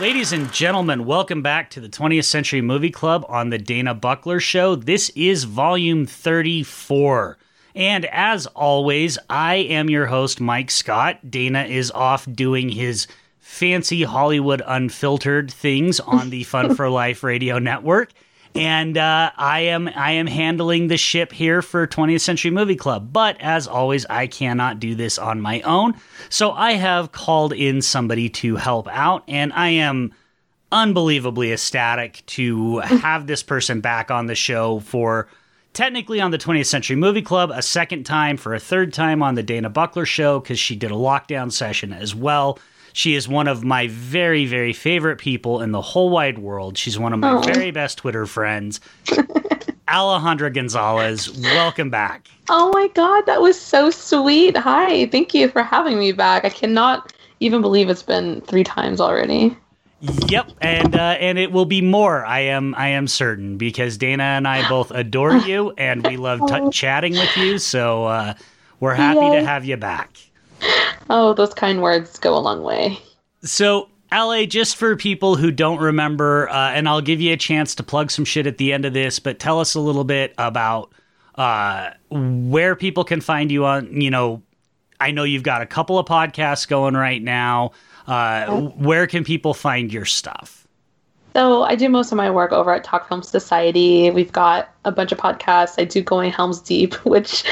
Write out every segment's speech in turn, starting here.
Ladies and gentlemen, welcome back to the 20th Century Movie Club on the Dana Buckler Show. This is volume 34. And as always, I am your host, Mike Scott. Dana is off doing his fancy Hollywood unfiltered things on the Fun for Life radio network. And uh, I am I am handling the ship here for 20th Century Movie Club. But as always, I cannot do this on my own. So I have called in somebody to help out, and I am unbelievably ecstatic to have this person back on the show for technically on the 20th Century Movie Club, a second time for a third time on the Dana Buckler Show because she did a lockdown session as well. She is one of my very, very favorite people in the whole wide world. She's one of my Aw. very best Twitter friends. Alejandra Gonzalez, welcome back. Oh my god, that was so sweet. Hi, thank you for having me back. I cannot even believe it's been three times already. Yep, and uh, and it will be more. I am I am certain because Dana and I both adore you and we love t- chatting with you. So uh, we're happy Yay. to have you back. Oh, those kind words go a long way. So, LA, just for people who don't remember, uh, and I'll give you a chance to plug some shit at the end of this, but tell us a little bit about uh, where people can find you on, you know, I know you've got a couple of podcasts going right now. Uh, where can people find your stuff? So I do most of my work over at Talk Film Society. We've got a bunch of podcasts. I do Going Helms Deep, which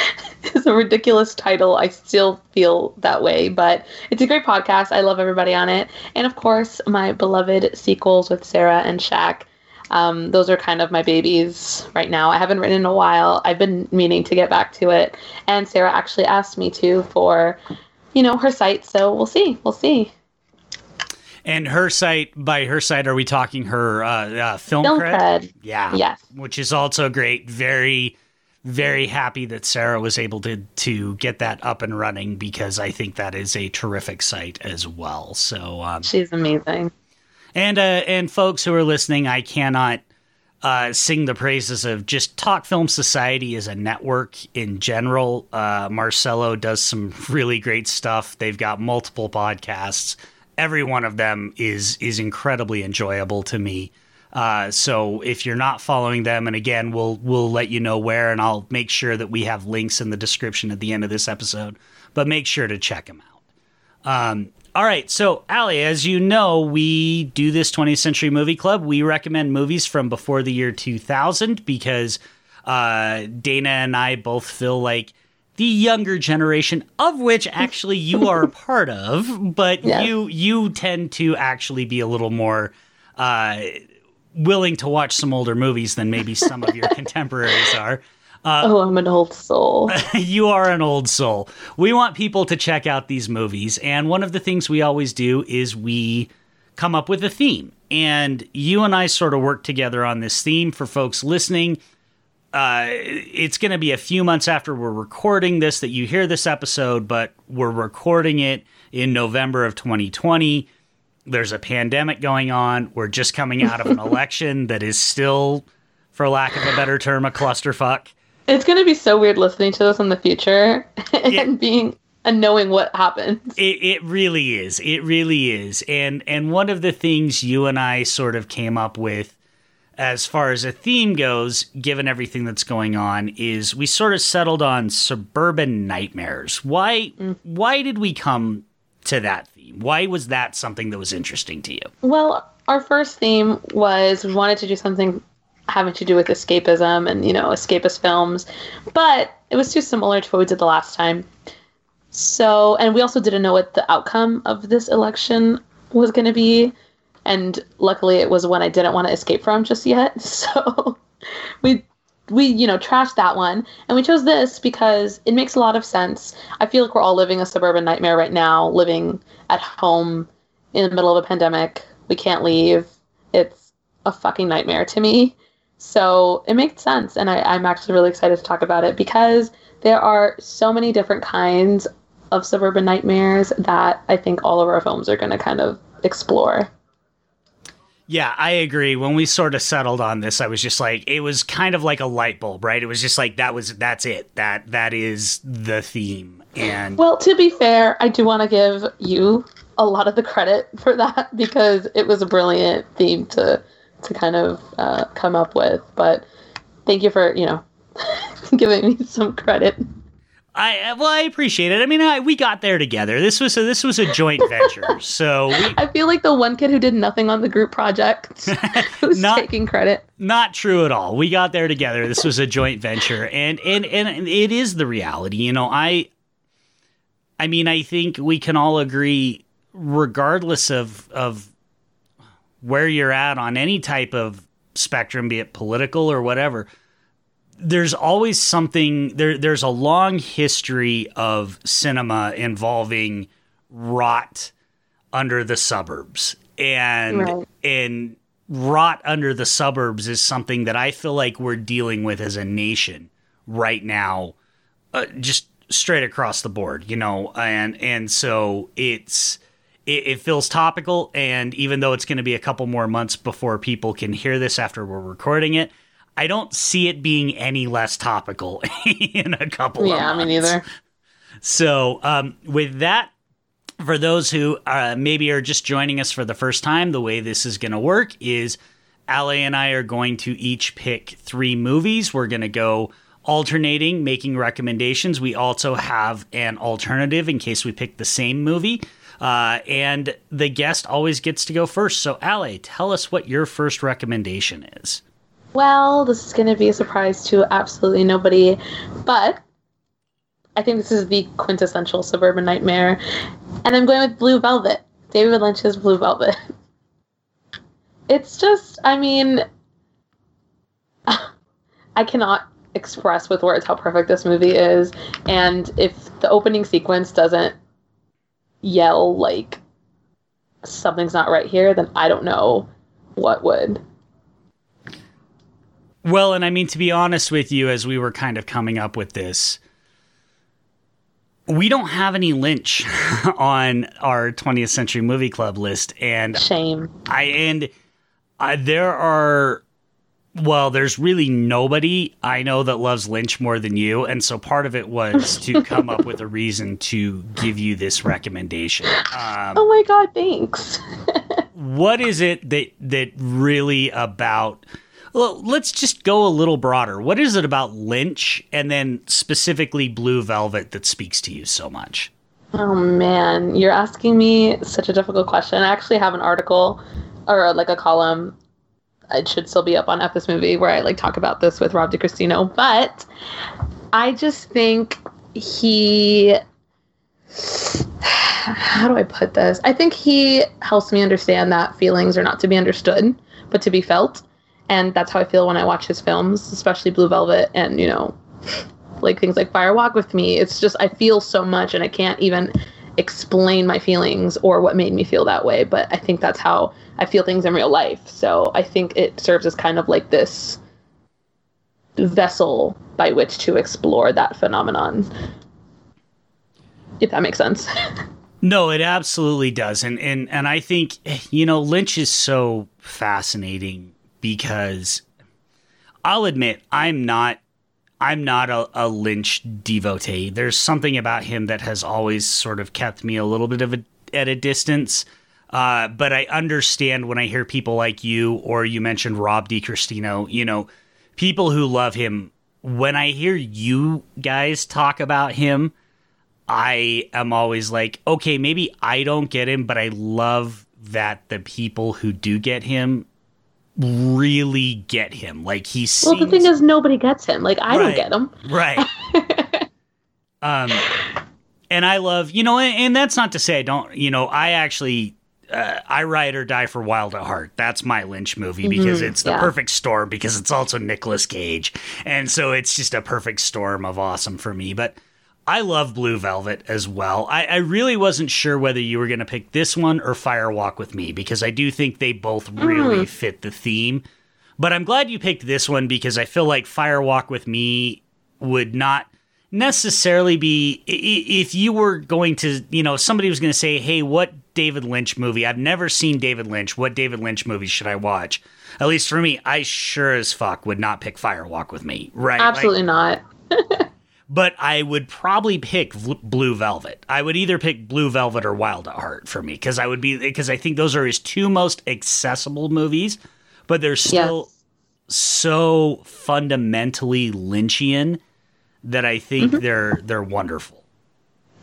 is a ridiculous title. I still feel that way, but it's a great podcast. I love everybody on it. And of course, my beloved Seequels with Sarah and Shaq. Um, those are kind of my babies right now. I haven't written in a while. I've been meaning to get back to it. And Sarah actually asked me to for, you know, her site. So we'll see. We'll see. And her site, by her site, are we talking her uh, uh, film, Film cred? cred. Yeah. Yes. Which is also great. Very, very happy that Sarah was able to to get that up and running because I think that is a terrific site as well. So, um, She's amazing. and uh, and folks who are listening, I cannot uh, sing the praises of just Talk Film Society as a network in general. Uh, Marcelo does some really great stuff. They've got multiple podcasts. Every one of them is is incredibly enjoyable to me. Uh, so if you're not following them, and again, we'll we'll let you know where, and I'll make sure that we have links in the description at the end of this episode. But make sure to check them out. Um, all right, so Ali, as you know, we do this 20th Century Movie Club. We recommend movies from before the year 2000 because uh, Dana and I both feel like the younger generation, of which actually you are a part of, but Yes. you you tend to actually be a little more uh, willing to watch some older movies than maybe some of your contemporaries are. oh, I'm an old soul. you are an old soul. We want people to check out these movies, and one of the things we always do is we come up with a theme. And you and I sort of work together on this theme for folks listening. Uh, it's going to be a few months after we're recording this that you hear this episode, but we're recording it in November of 2020. There's a pandemic going on. We're just coming out of an election that is still, for lack of a better term, a clusterfuck. It's gonna be so weird listening to this in the future and Yeah. being and knowing what happens. It, it really is. It really is. And and one of the things you and I sort of came up with as far as a theme goes, given everything that's going on, is we sort of settled on suburban nightmares. Why why did we come to that theme? Why was that something that was interesting to you? Well, our first theme was we wanted to do something having to do with escapism and you know escapist films, but it was too similar to what we did the last time. So, and we also didn't know what the outcome of this election was going to be, and luckily it was one I didn't want to escape from just yet. So, we we you know trashed that one. And we chose this because it makes a lot of sense. I feel like we're all living a suburban nightmare right now living at home in the middle of a pandemic. We can't leave. It's a fucking nightmare to me. So it makes sense and I, i'm actually really excited to talk about it because there are so many different kinds of suburban nightmares that i think all of our films are going to kind of explore Yeah, I agree. When we sort of settled on this, I was just like, it was kind of like a light bulb, right? It was just like that was that's it. That that is the theme. And Well, to be fair, I do want to give you a lot of the credit for that because it was a brilliant theme to to kind of uh, come up with. But thank you for you know giving me some credit. I well, I appreciate it. I mean, I, we got there together. This was a, this was a joint venture. So we, I feel like the one kid who did nothing on the group project who's Not- taking credit. not true at all. We got there together. This was a joint venture, and and and it is the reality. You know, I. I mean, I think we can all agree, regardless of of where you're at on any type of spectrum, be it political or whatever. There's always something there. There's a long history of cinema involving rot under the suburbs, and Right. and rot under the suburbs is something that I feel like we're dealing with as a nation right now, uh, just straight across the board, you know, and and so it's it, it feels topical, and even though it's going to be a couple more months before people can hear this after we're recording it. I don't see it being any less topical in a couple of months. Yeah, me neither. So, um, with that, for those who uh, maybe are just joining us for the first time, the way this is going to work is Ali and I are going to each pick three movies. We're going to go alternating, making recommendations. We also have an alternative in case we pick the same movie. Uh, and the guest always gets to go first. So, Ali, tell us what your first recommendation is. Well, this is going to be a surprise to absolutely nobody, but I think this is the quintessential suburban nightmare, and I'm going with Blue Velvet. David Lynch's Blue Velvet. It's just, I mean, I cannot express with words how perfect this movie is, and if the opening sequence doesn't yell like something's not right here, then I don't know what would. Well, and I mean, to be honest with you, as we were kind of coming up with this, we don't have any Lynch on our 20th Century Movie Club list, and Shame. I and I, there are well, there's really nobody I know that loves Lynch more than you, and so part of it was to come up with a reason to give you this recommendation. Um, Oh my god, thanks. what is it that that really about well, let's just go a little broader. What is it about Lynch and then specifically Blue Velvet that speaks to you so much? Oh man, you're asking me such a difficult question. I actually have an article or uh, like a column. It should still be up on F this movie where I like talk about this with Rob DiCristino, but I just think he how do I put this? I think he helps me understand that feelings are not to be understood, but to be felt. And that's how I feel when I watch his films, especially Blue Velvet and, you know, like things like Fire Walk with Me. It's just I feel so much and I can't even explain my feelings or what made me feel that way, but I think that's how I feel things in real life. So I think it serves as kind of like this vessel by which to explore that phenomenon. If that makes sense. No, it absolutely does. And and and I think you know Lynch is so fascinating because I'll admit I'm not I'm not a, a Lynch devotee. There's something about him that has always sort of kept me a little bit of a at a distance. Uh, but I understand when I hear people like you or you mentioned Rob DiCristino, you know, people who love him. When I hear you guys talk about him, I am always like, okay, maybe I don't get him, but I love that the people who do get him really get him. Like he well, the thing is, nobody gets him. Like I Right. don't get him. right. um, and I love, you know, and, and that's not to say I don't, you know, I actually. Uh, I ride or die for Wild at Heart. That's my Lynch movie because it's the yeah. perfect storm because it's also Nicolas Cage, and so it's just a perfect storm of awesome for me. But I love Blue Velvet as well. I, I really wasn't sure whether you were going to pick this one or Fire Walk with Me because I do think they both really hmm. fit the theme. But I'm glad you picked this one because I feel like Fire Walk with Me would not necessarily be if you were going to, you know, somebody was going to say, "Hey, what David Lynch movie? I've never seen David Lynch. What David Lynch movie should I watch?" At least for me, I sure as fuck would not pick Fire Walk with Me. Right? Like, Absolutely not. But I would probably pick Blue Velvet. I would either pick Blue Velvet or Wild at Heart for me because I would be because I think those are his two most accessible movies, but they're still yes. so fundamentally Lynchian that I think mm-hmm. they're they're wonderful.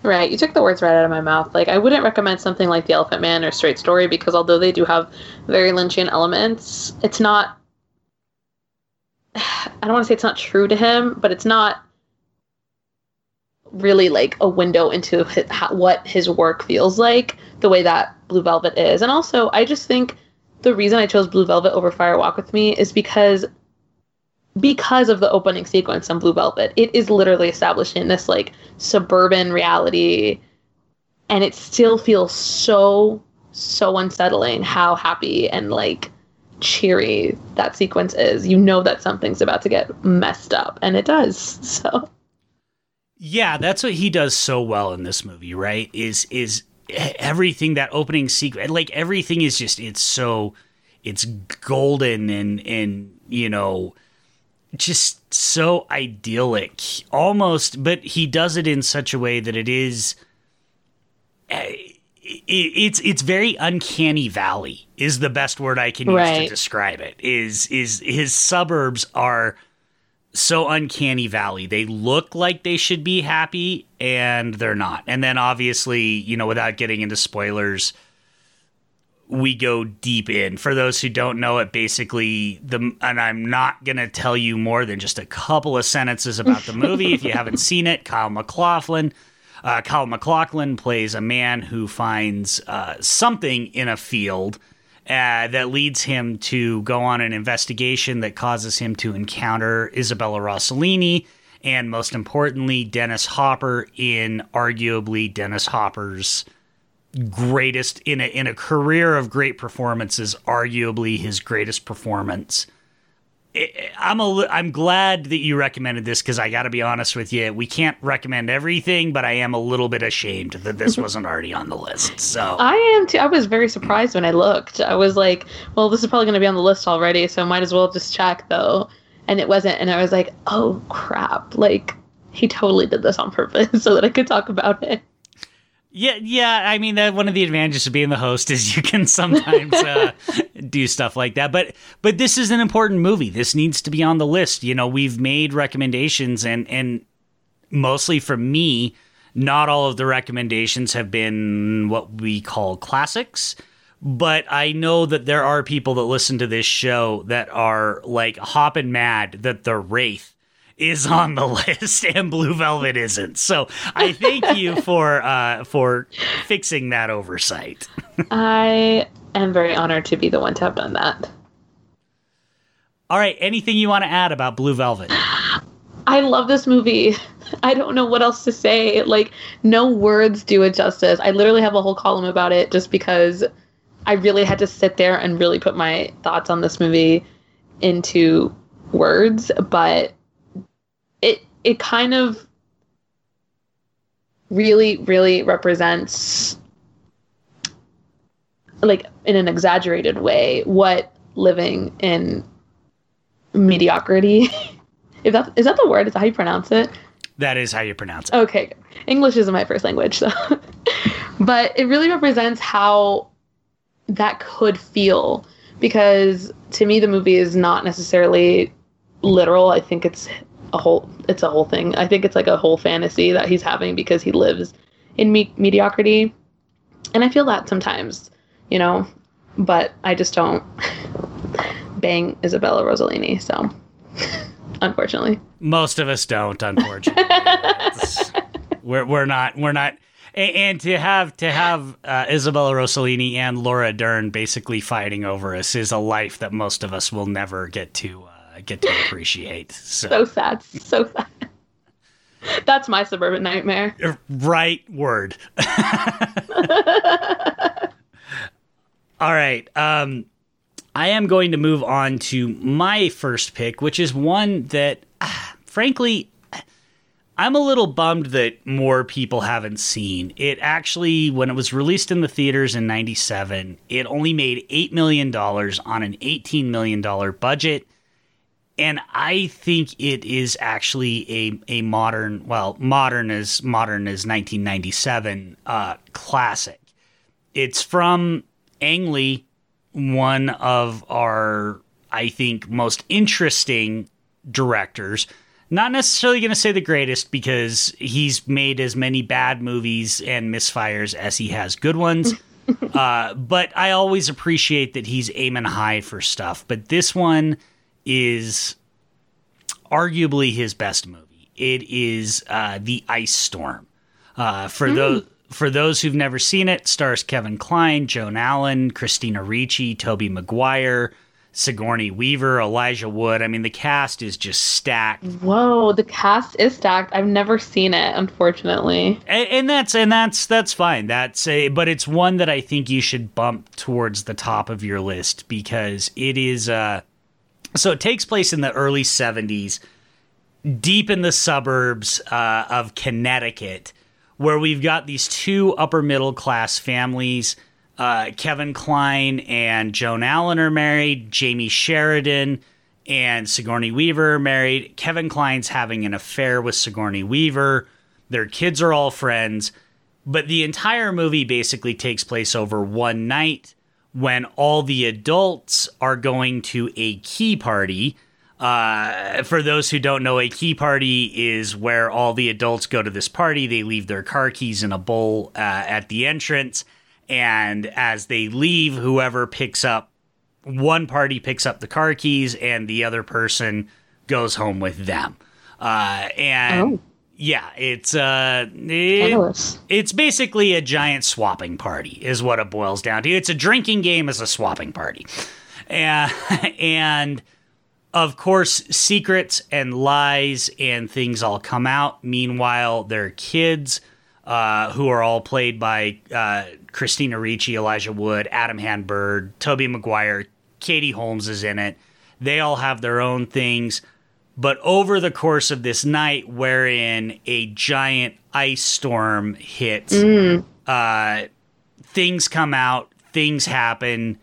Right, you took the words right out of my mouth. Like I wouldn't recommend something like The Elephant Man or Straight Story because although they do have very Lynchian elements, it's not I don't want to say it's not true to him, but it's not really like a window into his, how, what his work feels like the way that Blue Velvet is. And also, I just think the reason I chose Blue Velvet over Fire Walk with Me is because because of the opening sequence on Blue Velvet. It is literally establishing this like suburban reality and it still feels so so unsettling how happy and like cheery that sequence is. You know that something's about to get messed up and it does. So yeah, that's what he does so well in this movie, right? Is is everything that opening sequence like everything is just it's so it's golden and and you know just so idyllic almost but he does it in such a way that it is eh, it's it's very uncanny valley is the best word i can use right. to describe it is is his suburbs are so uncanny valley. They look like they should be happy and they're not. And then obviously, you know, without getting into spoilers, we go deep in. For those who don't know it, basically the and I'm not going to tell you more than just a couple of sentences about the movie if you haven't seen it. Kyle MacLachlan uh, Kyle MacLachlan plays a man who finds uh, something in a field uh, that leads him to go on an investigation that causes him to encounter Isabella Rossellini and, most importantly, Dennis Hopper in arguably Dennis Hopper's greatest in a in a career of great performances, arguably his greatest performance I'm a I'm glad that you recommended this because I got to be honest with you, we can't recommend everything, but I am a little bit ashamed that this wasn't already on the list. So I am too. I was very surprised when I looked. I was like, well, this is probably going to be on the list already, so I might as well just check though. And it wasn't, and I was like, oh crap! Like he totally did this on purpose so that I could talk about it. Yeah, yeah. I mean, that one of the advantages of being the host is you can sometimes uh, do stuff like that. But but this is an important movie. This needs to be on the list. You know, we've made recommendations, and and mostly for me, not all of the recommendations have been what we call classics. But I know that there are people that listen to this show that are like hopping mad that the Wraith is on the list and Blue Velvet isn't. So I thank you for uh, for fixing that oversight. I am very honored to be the one to have done that. All right, anything you want to add about Blue Velvet? I love this movie. I don't know what else to say. Like no words do it justice. I literally have a whole column about it just because I really had to sit there and really put my thoughts on this movie into words, but it it kind of really really represents like in an exaggerated way what living in mediocrity if that is that the word? Is that how you pronounce it? That is how you pronounce it. Okay english isn't my first language so. But it really represents how that could feel because to me the movie is not necessarily literal. I think it's a whole it's a whole thing. I think it's like a whole fantasy that he's having because he lives in me- mediocrity. And I feel that sometimes, you know, but I just don't bang Isabella Rossellini, so unfortunately. Most of us don't, unfortunately. we're we're not we're not and, to have to have uh, Isabella Rossellini and Laura Dern basically fighting over us is a life that most of us will never get to uh, get to appreciate. So, so sad. So sad. That's my suburban nightmare. Uh, right word. All right. Um, I am going to move on to my first pick, which is one that, uh, frankly, I'm a little bummed that more people haven't seen. It actually, when it was released in the theaters in 97, it only made $8 million on an $18 million budget and I think it is actually a a modern, well, modern as modern as 1997 uh, classic. It's from Ang Lee, one of our I think most interesting directors. Not necessarily going to say the greatest because he's made as many bad movies and misfires as he has good ones. uh, but I always appreciate that he's aiming high for stuff. But this one is arguably his best movie. It is uh, The Ice Storm. Uh, for mm. those for those who've never seen it, stars Kevin Kline, Joan Allen, Christina Ricci, Tobey Maguire, Sigourney Weaver, Elijah Wood. I mean, the cast is just stacked. Whoa, the cast is stacked. I've never seen it, unfortunately. And, and that's and that's that's fine. That's a but it's one that I think you should bump towards the top of your list because it is. Uh, so it takes place in the early '70s, deep in the suburbs uh, of Connecticut, where we've got these two upper middle class families uh, Kevin Kline and Joan Allen are married. Jamey Sheridan and Sigourney Weaver are married. Kevin Kline's having an affair with Sigourney Weaver. Their kids are all friends. But the entire movie basically takes place over one night when all the adults are going to a key party. Uh, for those who don't know, a key party is where all the adults go to this party. They leave their car keys in a bowl uh, at the entrance and as they leave, whoever picks up one party picks up the car keys, and the other person goes home with them. Uh, and oh. Yeah, it's uh, it, it's basically a giant swapping party, is what it boils down to. It's a drinking game as a swapping party, and and of course, secrets and lies and things all come out. Meanwhile, their kids uh, who are all played by uh, Christina Ricci, Elijah Wood, Adam Hann-Byrd, Tobey Maguire, Katie Holmes is in it. They all have their own things. But over the course of this night, wherein a giant ice storm hits, mm. uh, things come out, things happen,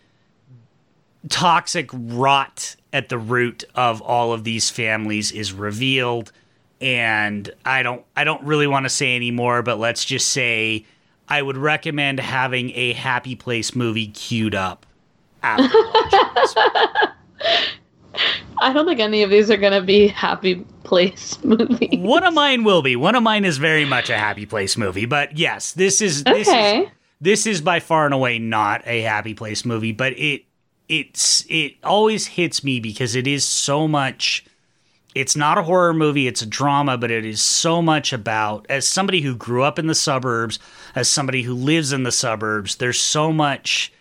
toxic rot at the root of all of these families is revealed. And I don't I don't really want to say anymore, but let's just say I would recommend having a Happy Place movie queued up. After I don't think any of these are going to be Happy Place movies. One of mine will be. One of mine is very much a Happy Place movie, but yes, this is this okay. is this is by far and away not a Happy Place movie, but it it's it always hits me because it is so much it's not a horror movie, it's a drama, but it is so much about, as somebody who grew up in the suburbs, as somebody who lives in the suburbs, there's so much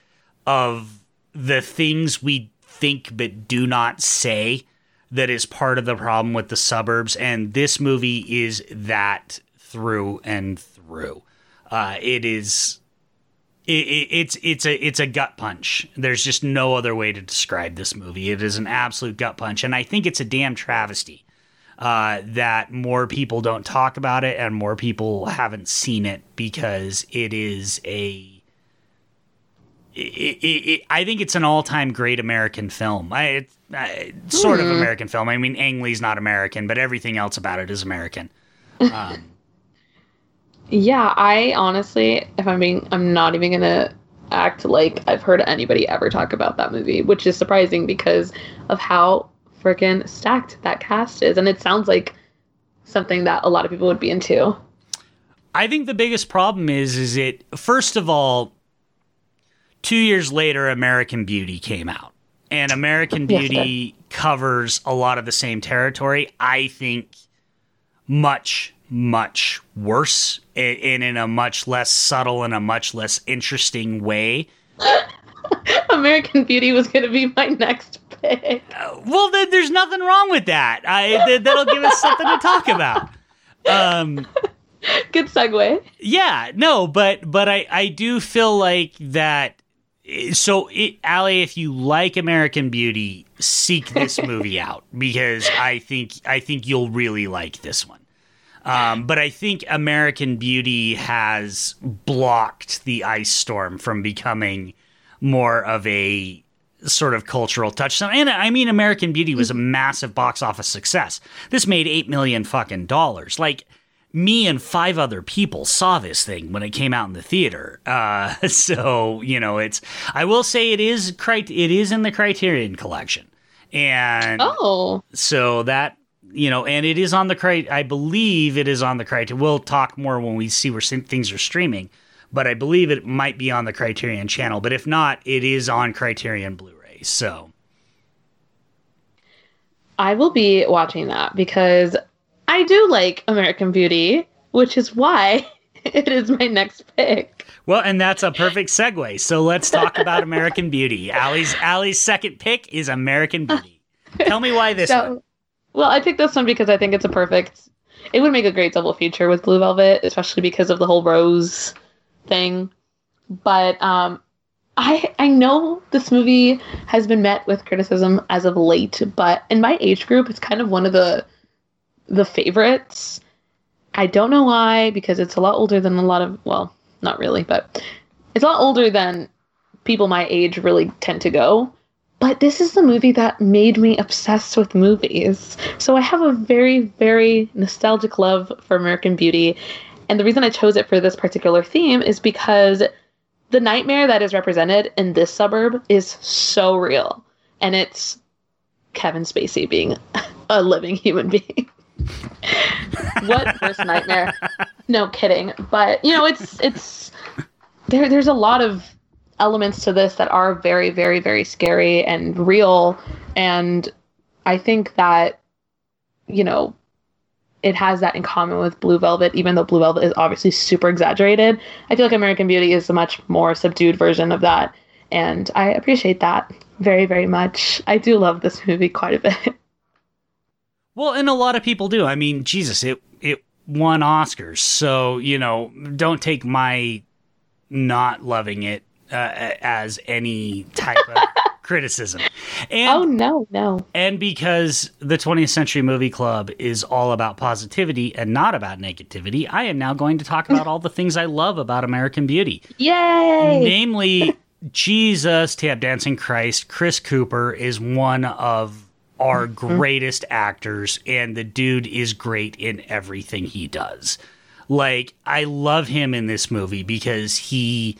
of the things we think but do not say that is part of the problem with the suburbs. And this movie is that through and through. Uh, it is it, it, it's it's a it's a gut punch. There's just no other way to describe this movie. It is an absolute gut punch, and I think it's a damn travesty uh, that more people don't talk about it and more people haven't seen it because it is a. It, I think it's an all-time great American film. I, sort mm. of hmm. American film. I mean, Ang Lee's not American, but everything else about it is American. Um, yeah, I honestly, if I'm being, I'm not even gonna act like I've heard anybody ever talk about that movie, which is surprising because of how freaking stacked that cast is, and it sounds like something that a lot of people would be into. I think the biggest problem is, is it first of all, two years later, American Beauty came out, and American Beauty covers a lot of the same territory. I think much much worse and in a much less subtle and a much less interesting way. American Beauty was going to be my next pick. Uh, well, then there's nothing wrong with that. I th- that'll give us something to talk about. Um, Good segue. Yeah, no, but but I I do feel like that. So, it, Allie, if you like American Beauty, seek this movie out because I think I think you'll really like this one. Um, but I think American Beauty has blocked the ice storm from becoming more of a sort of cultural touchstone. And I mean, American Beauty was a massive box office success. This made eight million fucking dollars. Like me and five other people saw this thing when it came out in the theater. Uh, so you know, it's. I will say it is cri- It is in the Criterion Collection, and Oh, so that you know, and it is on the cri. I believe it is on the Criterion. We'll talk more when we see where things are streaming, but I believe it might be on the Criterion channel. But if not, it is on Criterion Blu-ray. So I will be watching that because I do like American Beauty, which is why it is my next pick. well, and that's a perfect segue. So let's talk about American Beauty. Allie's Allie's second pick is American Beauty. Tell me why this one. So, well, I picked this one because I think it's a perfect. It would make a great double feature with Blue Velvet, especially because of the whole rose thing. But um, I I know this movie has been met with criticism as of late, but in my age group, it's kind of one of the the favorites. I don't know why, because it's a lot older than a lot of well, not really, but it's a lot older than people my age really tend to go. But this is the movie that made me obsessed with movies. So I have a very, very nostalgic love for American Beauty. And the reason I chose it for this particular theme is because the nightmare that is represented in this suburb is so real. And it's Kevin Spacey being a living human being. what worse nightmare? No kidding. But you know, it's it's there there's a lot of elements to this that are very, very, very scary and real. And I think that, you know, it has that in common with Blue Velvet, even though Blue Velvet is obviously super exaggerated. I feel like American Beauty is a much more subdued version of that. And I appreciate that very, very much. I do love this movie quite a bit. Well, and a lot of people do. I mean, Jesus, it it won Oscars, so you know, don't take my not loving it uh, as any type of criticism. And oh, no, no. and because the 20th Century Movie Club is all about positivity and not about negativity, I am now going to talk about all the things I love about American Beauty. Yay! Namely, Jesus, Tap Dancing Christ, Chris Cooper is one of our mm-hmm. greatest actors, and the dude is great in everything he does. Like, I love him in this movie because he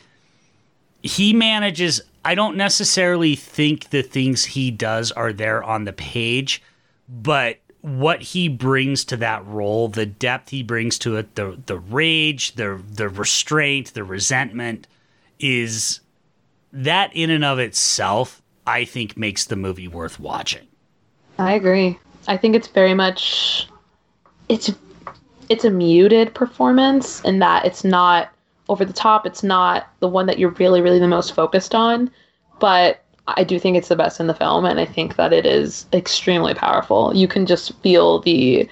he manages I don't necessarily think the things he does are there on the page, but what he brings to that role, the depth he brings to it, the the rage, the the restraint, the resentment is that in and of itself I think makes the movie worth watching. I agree. I think it's very much it's it's a muted performance in that it's not over the top. It's not the one that you're really, really the most focused on. But I do think it's the best in the film, and I think that it is extremely powerful. You can just feel the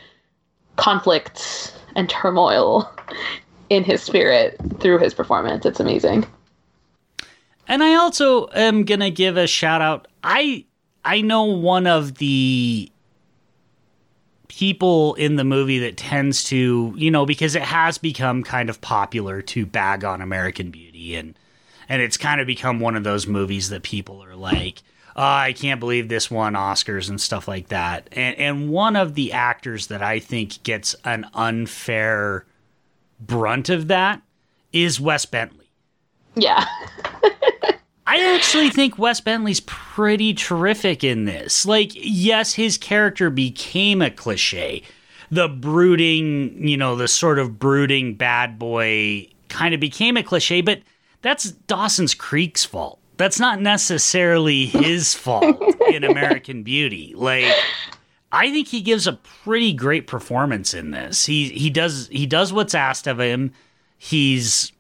conflict and turmoil in his spirit through his performance. It's amazing. And I also am gonna give a shout out. I I know one of the people in the movie that tends to, you know, because it has become kind of popular to bag on American Beauty and and it's kind of become one of those movies that people are like, oh, I can't believe this won Oscars and stuff like that. And and one of the actors that I think gets an unfair brunt of that is Wes Bentley. Yeah. I actually think Wes Bentley's pretty terrific in this. Like, yes, his character became a cliche. The brooding, you know, the sort of brooding bad boy kind of became a cliche, but that's Dawson's Creek's fault. That's not necessarily his fault in American Beauty. Like, I think he gives a pretty great performance in this. He he does he does what's asked of him. He's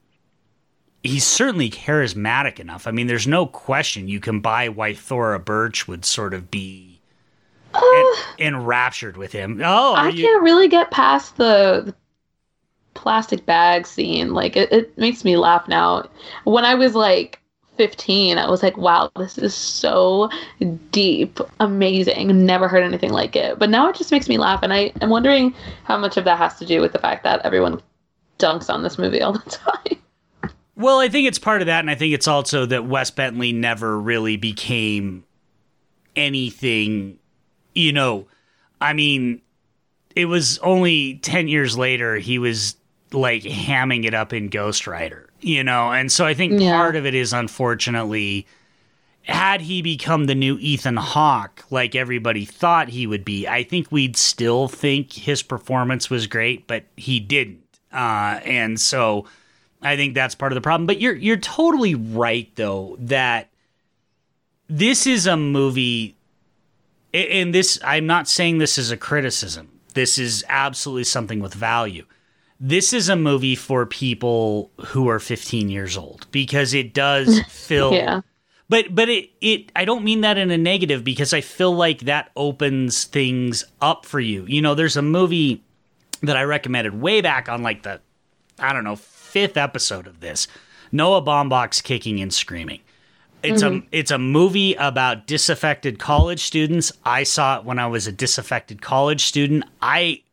he's certainly charismatic enough. I mean, there's no question you can buy why Thora Birch would sort of be en- uh. enraptured with him. Oh, I you- can't really get past the, the plastic bag scene. Like it, it makes me laugh now. When I was like 15, I was like, wow, this is so deep, amazing. Never heard anything like it. But now it just makes me laugh. And I, I'm wondering how much of that has to do with the fact that everyone dunks on this movie all the time. Well, I think it's part of that, and I think it's also that Wes Bentley never really became anything, you know. I mean, it was only 10 years later he was like hamming it up in Ghost Rider, you know, and so I think Yeah. part of it is unfortunately had he become the new Ethan Hawke like everybody thought he would be, I think we'd still think his performance was great, but he didn't. Uh, and so I think that's part of the problem. But you're you're totally right though that this is a movie and this I'm not saying this is a criticism. This is absolutely something with value. This is a movie for people who are 15 years old because it does fill Yeah. but but it it I don't mean that in a negative because I feel like that opens things up for you. You know, there's a movie that I recommended way back on like the I don't know, fifth episode of this. Noah Baumbach's Kicking and Screaming. It's a mm-hmm. it's a movie about disaffected college students. I saw it when I was a disaffected college student. I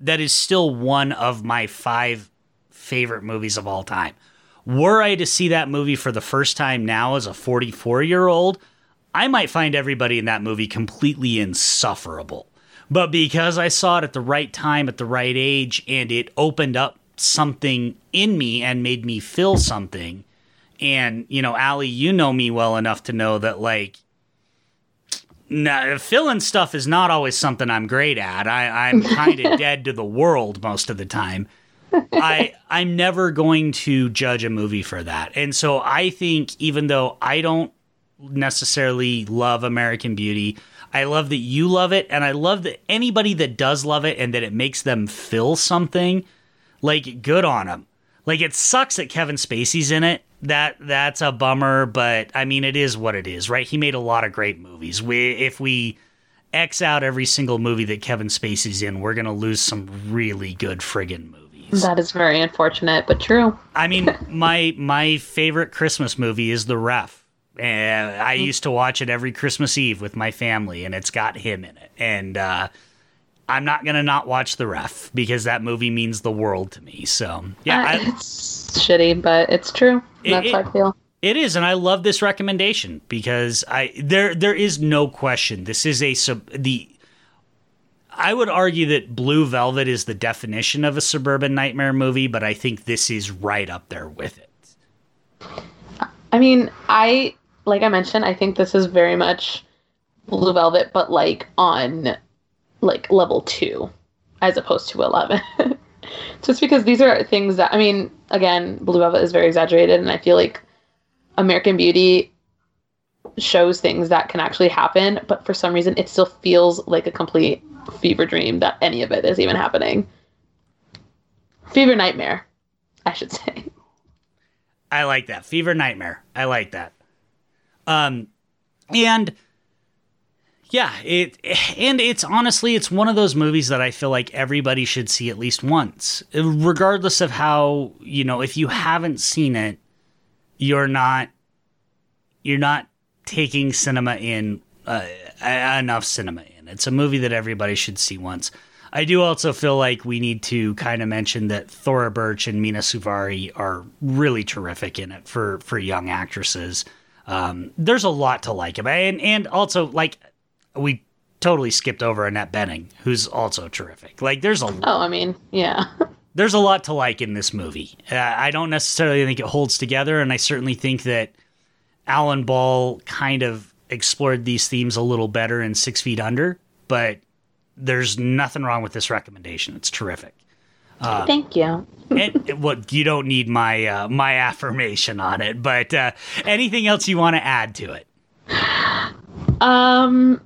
that is still one of my five favorite movies of all time. Were I to see that movie for the first time now as a 44 year old, I might find everybody in that movie completely insufferable. But because I saw it at the right time, at the right age, and it opened up something in me and made me feel something. And, you know, Allie, you know me well enough to know that, like, nah, filling stuff is not always something I'm great at. I, I'm kind of dead to the world most of the time. I I'm never going to judge a movie for that. And so I think even though I don't necessarily love American Beauty, I love that you love it and I love that anybody that does love it and that it makes them feel something, like good on him. Like it sucks that Kevin Spacey's in it. That that's a bummer, but I mean it is what it is, right? He made a lot of great movies. We if we X out every single movie that Kevin Spacey's in, we're gonna lose some really good friggin' movies. That is very unfortunate, but true. I mean, my my favorite Christmas movie is The Ref. And I used to watch it every Christmas Eve with my family, and it's got him in it. And uh, I'm not gonna not watch The Ref because that movie means the world to me. So yeah, Uh, I, it's shitty, but it's true. It- That's how I feel. It is, and I love this recommendation because I there there is no question this is a sub the. I would argue that Blue Velvet is the definition of a suburban nightmare movie, but I think this is right up there with it. I mean, I like I mentioned, I think this is very much Blue Velvet, but like on like level two, as opposed to eleven. Just because these are things that I mean, again, Blue Velvet is very exaggerated, and I feel like American Beauty shows things that can actually happen, but for some reason, it still feels like a complete fever dream that any of it is even happening. Fever nightmare, I should say. I like that. Fever Nightmare. I like that. Um and yeah, it and it's honestly it's one of those movies that I feel like everybody should see at least once. Regardless of how, you know, if you haven't seen it, you're not you're not taking cinema in uh, enough cinema in. It's a movie that everybody should see once. I do also feel like we need to kind of mention that Thora Birch and Mena Suvari are really terrific in it for for young actresses. Um, there's a lot to like about it, and and also like we totally skipped over Annette Bening, who's also terrific. Like there's a Oh, I mean, yeah. there's a lot to like in this movie. Uh, I don't necessarily think it holds together, and I certainly think that Alan Ball kind of explored these themes a little better in Six Feet Under, but there's nothing wrong with this recommendation. It's terrific. Thank you. and what you don't need my uh, my affirmation on it, but uh, anything else you want to add to it? Um,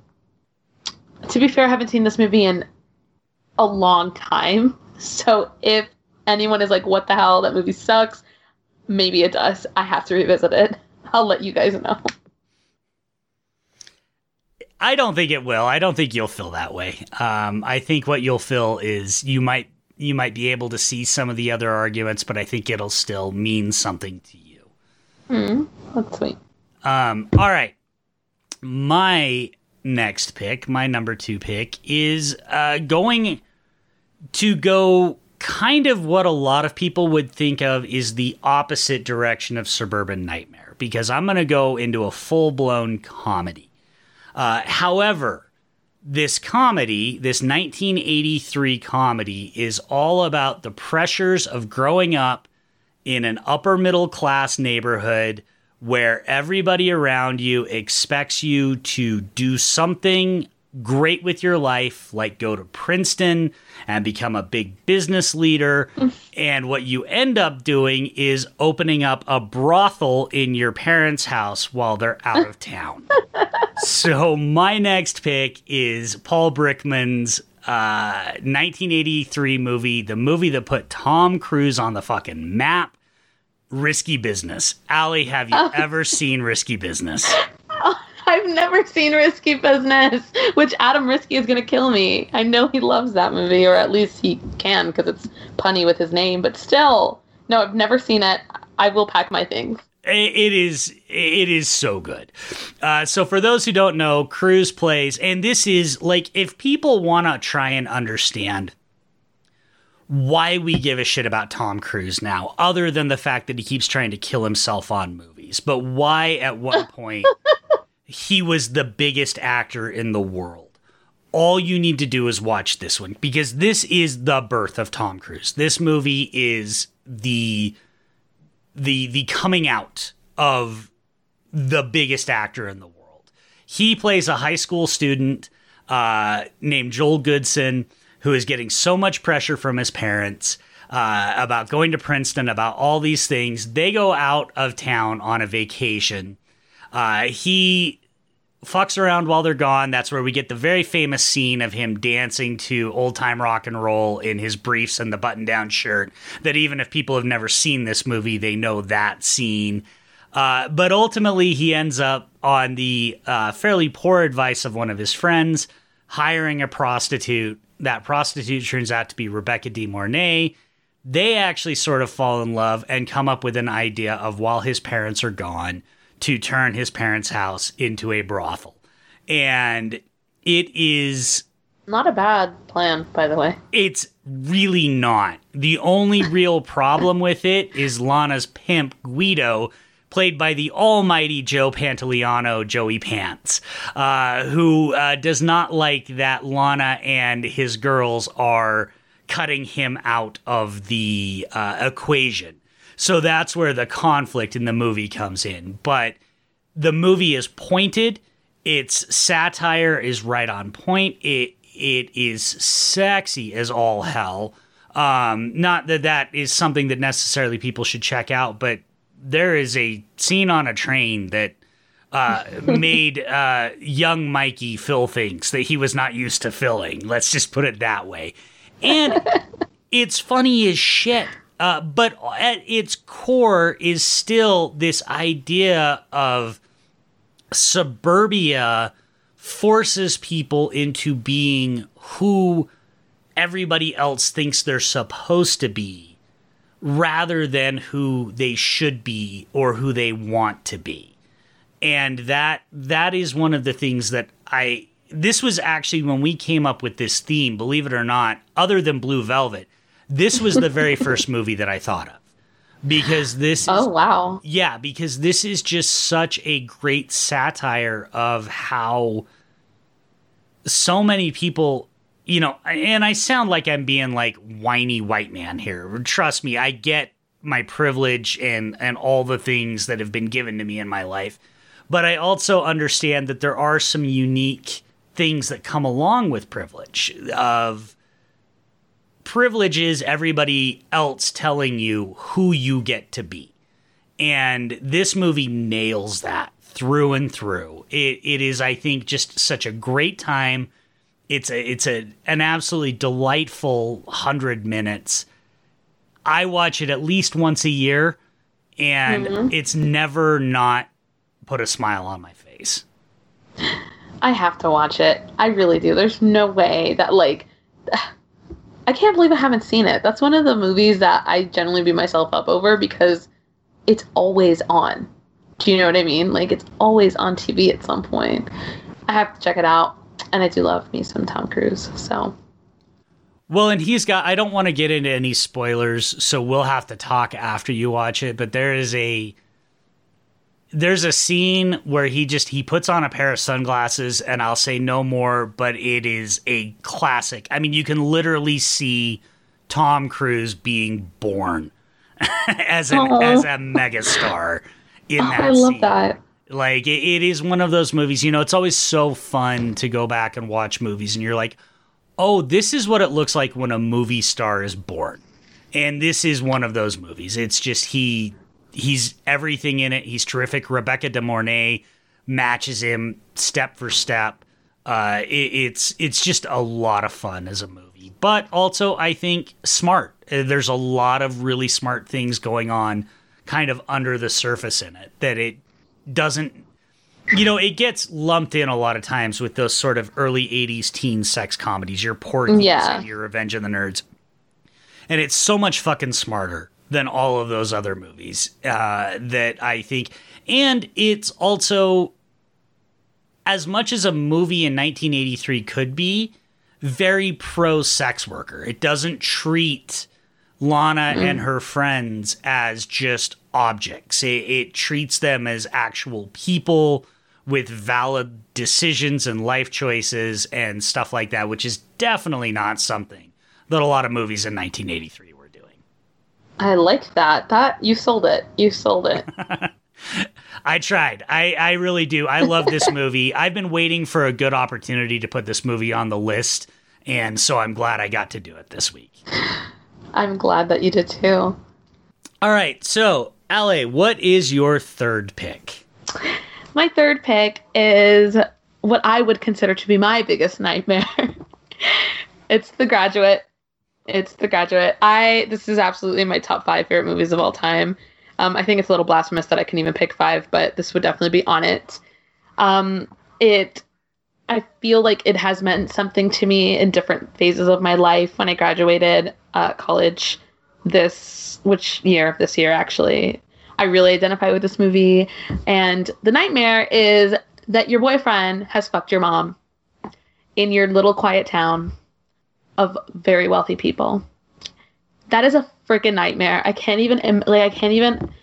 to be fair, I haven't seen this movie in a long time. So if anyone is like, "What the hell? That movie sucks," maybe it does. I have to revisit it. I'll let you guys know. I don't think it will. I don't think you'll feel that way. Um, I think what you'll feel is you might you might be able to see some of the other arguments, but I think it'll still mean something to you. Hmm, that's sweet. Um, all right. My next pick, my number two pick, is uh, going to go kind of what a lot of people would think of is the opposite direction of Suburban Nightmare because I'm going to go into a full blown comedy. Uh, however, this comedy, this 1983 comedy, is all about the pressures of growing up in an upper middle class neighborhood where everybody around you expects you to do something great with your life, like go to Princeton and become a big business leader. and what you end up doing is opening up a brothel in your parents' house while they're out of town. so, my next pick is Paul Brickman's uh, 1983 movie, the movie that put Tom Cruise on the fucking map. Risky Business. Allie, have you ever seen Risky Business? I've never seen Risky Business, which Adam Riske is going to kill me. I know he loves that movie, or at least he can because it's punny with his name, but still. No, I've never seen it. I will pack my things. It is it is so good. Uh, so for those who don't know, Cruise plays, and this is like if people want to try and understand why we give a shit about Tom Cruise now, other than the fact that he keeps trying to kill himself on movies, but why at one point he was the biggest actor in the world. All you need to do is watch this one because this is the birth of Tom Cruise. This movie is the the the coming out of the biggest actor in the world. He plays a high school student uh, named Joel Goodson who is getting so much pressure from his parents uh, about going to Princeton, about all these things. They go out of town on a vacation. Uh, he fucks around while they're gone. That's where we get the very famous scene of him dancing to old time rock and roll in his briefs and the button down shirt. That even if people have never seen this movie, they know that scene. Uh, but ultimately, he ends up on the uh, fairly poor advice of one of his friends, hiring a prostitute. That prostitute turns out to be Rebecca De Mornay. They actually sort of fall in love and come up with an idea of while his parents are gone, to turn his parents' house into a brothel. And it is not a bad plan, by the way. It's really not. The only real problem with it is Lana's pimp, Guido, played by the almighty Joe Pantoliano, Joey Pants, uh, who uh, does not like that Lana and his girls are cutting him out of the uh, equation. So that's where the conflict in the movie comes in. But the movie is pointed. Its satire is right on point. It it is sexy as all hell. Um, not that that is something that necessarily people should check out, but there is a scene on a train that uh, made uh, young Mikey fill things that he was not used to filling. Let's just put it that way. And it's funny as shit. Uh, but at its core is still this idea of suburbia forces people into being who everybody else thinks they're supposed to be rather than who they should be or who they want to be. And that that is one of the things that I this was actually when we came up with this theme, believe it or not, other than Blue Velvet, this was the very first movie that I thought of. Because this Oh wow. Yeah, because this is just such a great satire of how so many people you know, and I sound like I'm being like whiny white man here. Trust me, I get my privilege and and all the things that have been given to me in my life. But I also understand that there are some unique things that come along with privilege of privilege is everybody else telling you who you get to be. And this movie nails that through and through. It it is I think just such a great time it's a it's a an absolutely delightful 100 minutes. I watch it at least once a year and mm-hmm. it's never not put a smile on my face. I have to watch it. I really do. There's no way that like I can't believe I haven't seen it. That's one of the movies that I generally beat myself up over because it's always on. Do you know what I mean? Like it's always on TV at some point. I have to check it out and I do love me some Tom Cruise. So. Well, and he's got. I don't want to get into any spoilers, so we'll have to talk after you watch it. But there is a there's a scene where he just he puts on a pair of sunglasses, and I'll say no more. But it is a classic. I mean, you can literally see Tom Cruise being born as an as a megastar in oh, that. I love scene. that. Like it, it is one of those movies. You know, it's always so fun to go back and watch movies, and you're like, oh, this is what it looks like when a movie star is born. And this is one of those movies. It's just he he's everything in it. He's terrific. Rebecca De Mornay matches him step for step. Uh, it, it's it's just a lot of fun as a movie, but also I think smart. There's a lot of really smart things going on, kind of under the surface in it that it doesn't. You know, it gets lumped in a lot of times with those sort of early '80s teen sex comedies. Your Porky's Yeah. and your Revenge of the Nerds, and it's so much fucking smarter than all of those other movies uh, that I think. And it's also as much as a movie in 1983 could be, very pro sex worker. It doesn't treat Lana mm-hmm. and her friends as just objects. It, it treats them as actual people with valid decisions and life choices and stuff like that, which is definitely not something that a lot of movies in 1983 were doing. I like that. That you sold it. You sold it. I tried. I, I really do. I love this movie. I've been waiting for a good opportunity to put this movie on the list, and so I'm glad I got to do it this week. I'm glad that you did too. All right, so LA, what is your third pick? My third pick is what I would consider to be my biggest nightmare. it's The Graduate. It's The Graduate. I this is absolutely my top five favorite movies of all time. Um, I think it's a little blasphemous that I can even pick five, but this would definitely be on it. Um, it I feel like it has meant something to me in different phases of my life. When I graduated uh, college, this which year? Of this year actually. I really identify with this movie, and the nightmare is that your boyfriend has fucked your mom in your little quiet town of very wealthy people. That is a freaking nightmare. I can't even like I can't even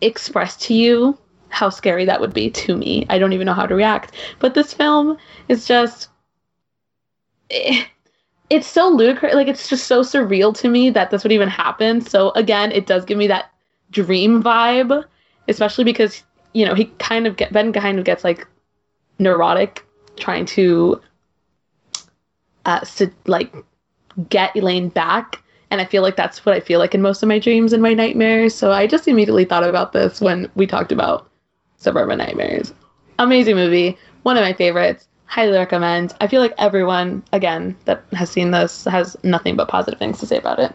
express to you how scary that would be to me. I don't even know how to react. But this film is just eh, it's so ludicrous like it's just so surreal to me that this would even happen. So again, it does give me that dream vibe, especially because you know, he kind of get Ben kind of gets like neurotic trying to uh to, like get Elaine back and I feel like that's what I feel like in most of my dreams and my nightmares. So I just immediately thought about this when we talked about Suburban Nightmares. Amazing movie, one of my favorites. Highly recommend. I feel like everyone, again, that has seen this has nothing but positive things to say about it.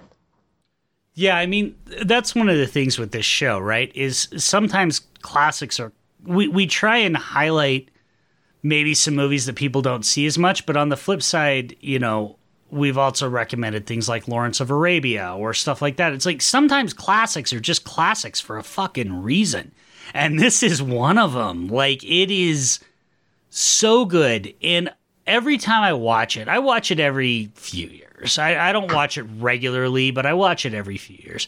Yeah, I mean, that's one of the things with this show, right? Is sometimes classics are we we try and highlight maybe some movies that people don't see as much, but on the flip side, you know, we've also recommended things like Lawrence of Arabia or stuff like that. It's like sometimes classics are just classics for a fucking reason. And this is one of them. Like it is so good and every time I watch it, I watch it every few years. I, I don't watch it regularly, but I watch it every few years.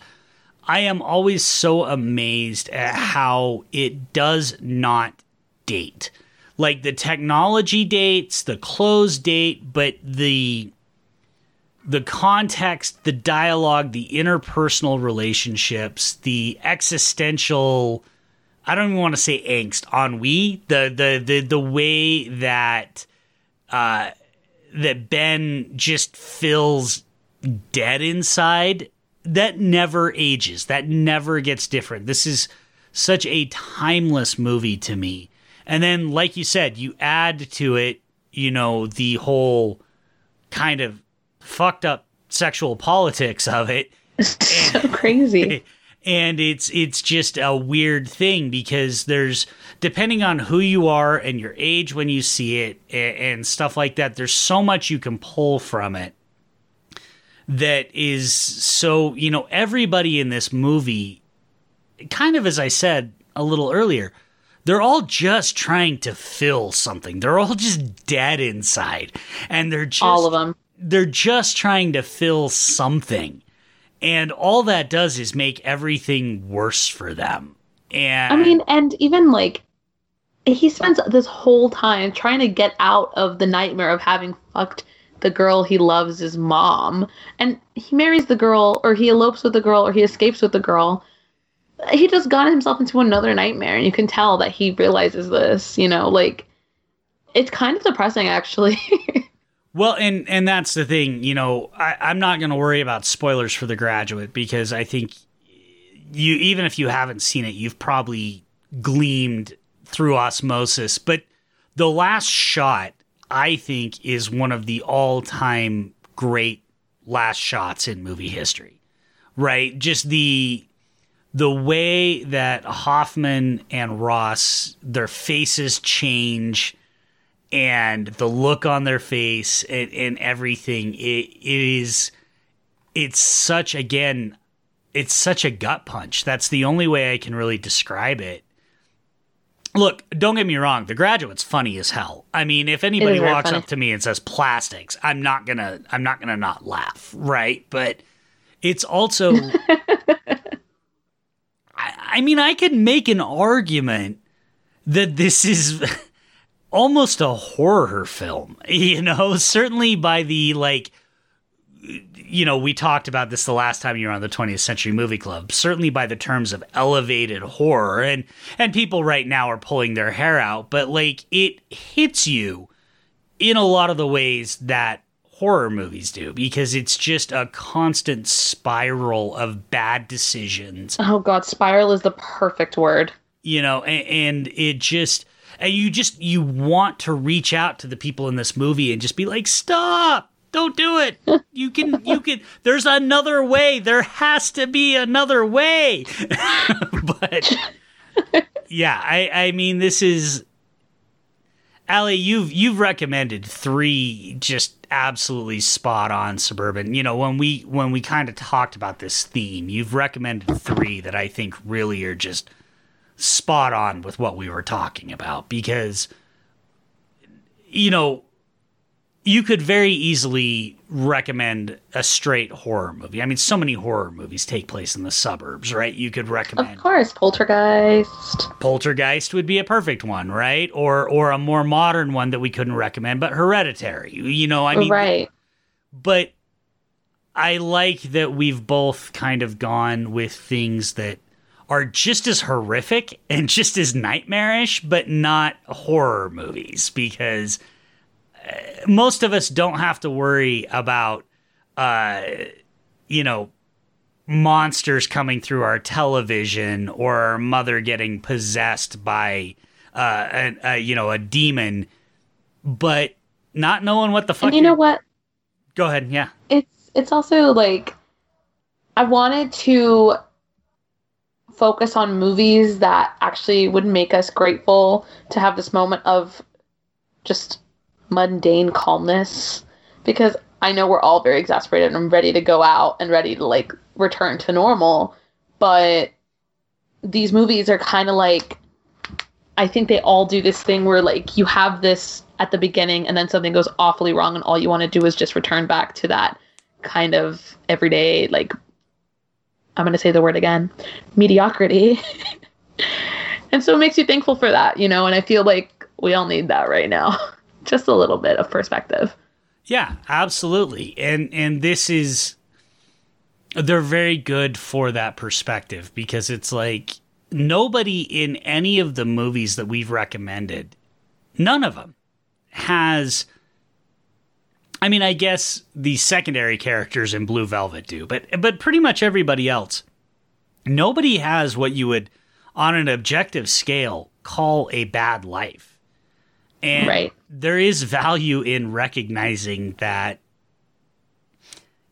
I am always so amazed at how it does not date. Like the technology dates, the close date, but the the context, the dialogue, the interpersonal relationships, the existential I don't even want to say angst, ennui, the the the the way that uh that Ben just feels dead inside, that never ages. That never gets different. This is such a timeless movie to me. And then like you said, you add to it, you know, the whole kind of fucked up sexual politics of it It's so crazy. And it's it's just a weird thing because there's depending on who you are and your age when you see it and, and stuff like that there's so much you can pull from it that is so you know everybody in this movie kind of as i said a little earlier they're all just trying to fill something they're all just dead inside and they're just All of them. they're just trying to fill something. And all that does is make everything worse for them. And I mean, and even like he spends this whole time trying to get out of the nightmare of having fucked the girl he loves his mom. And he marries the girl or he elopes with the girl or he escapes with the girl. He just got himself into another nightmare and you can tell that he realizes this you know like it's kind of depressing actually well and and that's the thing you know I, i'm not going to worry about spoilers for the graduate because i think you even if you haven't seen it you've probably gleamed through osmosis but the last shot I think is one of the all-time great last shots in movie history. Right? Just the the way that Hoffman and Ross their faces change and the look on their face and, and everything it, it is it's such again it's such a gut punch that's the only way i can really describe it Look, don't get me wrong. The Graduate's funny as hell. I mean, if anybody walks up to me and says plastics, I'm not gonna, I'm not gonna not laugh, right? But it's also, I, I mean, I could make an argument that this is almost a horror film. You know, certainly by the like you know, we talked about this the last time you were on the 20th Century Movie Club. Certainly by the terms of elevated horror, and and people right now are pulling their hair out, but like it hits you in a lot of the ways that horror movies do because it's just a constant spiral of bad decisions. Oh god, spiral is the perfect word. You know, and, and it just and you just you want to reach out to the people in this movie and just be like, "Stop! Don't do it. You can you can there's another way. There has to be another way. but yeah, I I mean this is Ali, you've you've recommended three just absolutely spot on suburban. You know, when we when we kind of talked about this theme, you've recommended three that I think really are just spot on with what we were talking about because you know, you could very easily recommend a straight horror movie. I mean, so many horror movies take place in the suburbs, right? You could recommend, of course, Poltergeist. Poltergeist would be a perfect one, right? Or or a more modern one that we couldn't recommend, but Hereditary. You know, I mean, right? But I like that we've both kind of gone with things that are just as horrific and just as nightmarish, but not horror movies because most of us don't have to worry about, uh, you know, monsters coming through our television or our mother getting possessed by, uh, a, a you know, a demon, but not knowing what the fuck. And you know what? Go ahead. Yeah. It's it's also like I wanted to focus on movies that actually would make us grateful to have this moment of just mundane calmness because I know we're all very exasperated and ready to go out and ready to like return to normal. But these movies are kind of like, I think they all do this thing where like you have this at the beginning and then something goes awfully wrong and all you want to do is just return back to that kind of everyday, like, I'm going to say the word again, mediocrity. and so it makes you thankful for that, you know, and I feel like we all need that right now. just a little bit of perspective. Yeah, absolutely. And and this is they're very good for that perspective because it's like nobody in any of the movies that we've recommended, none of them has I mean, I guess the secondary characters in Blue Velvet do, but but pretty much everybody else nobody has what you would on an objective scale call a bad life and right. there is value in recognizing that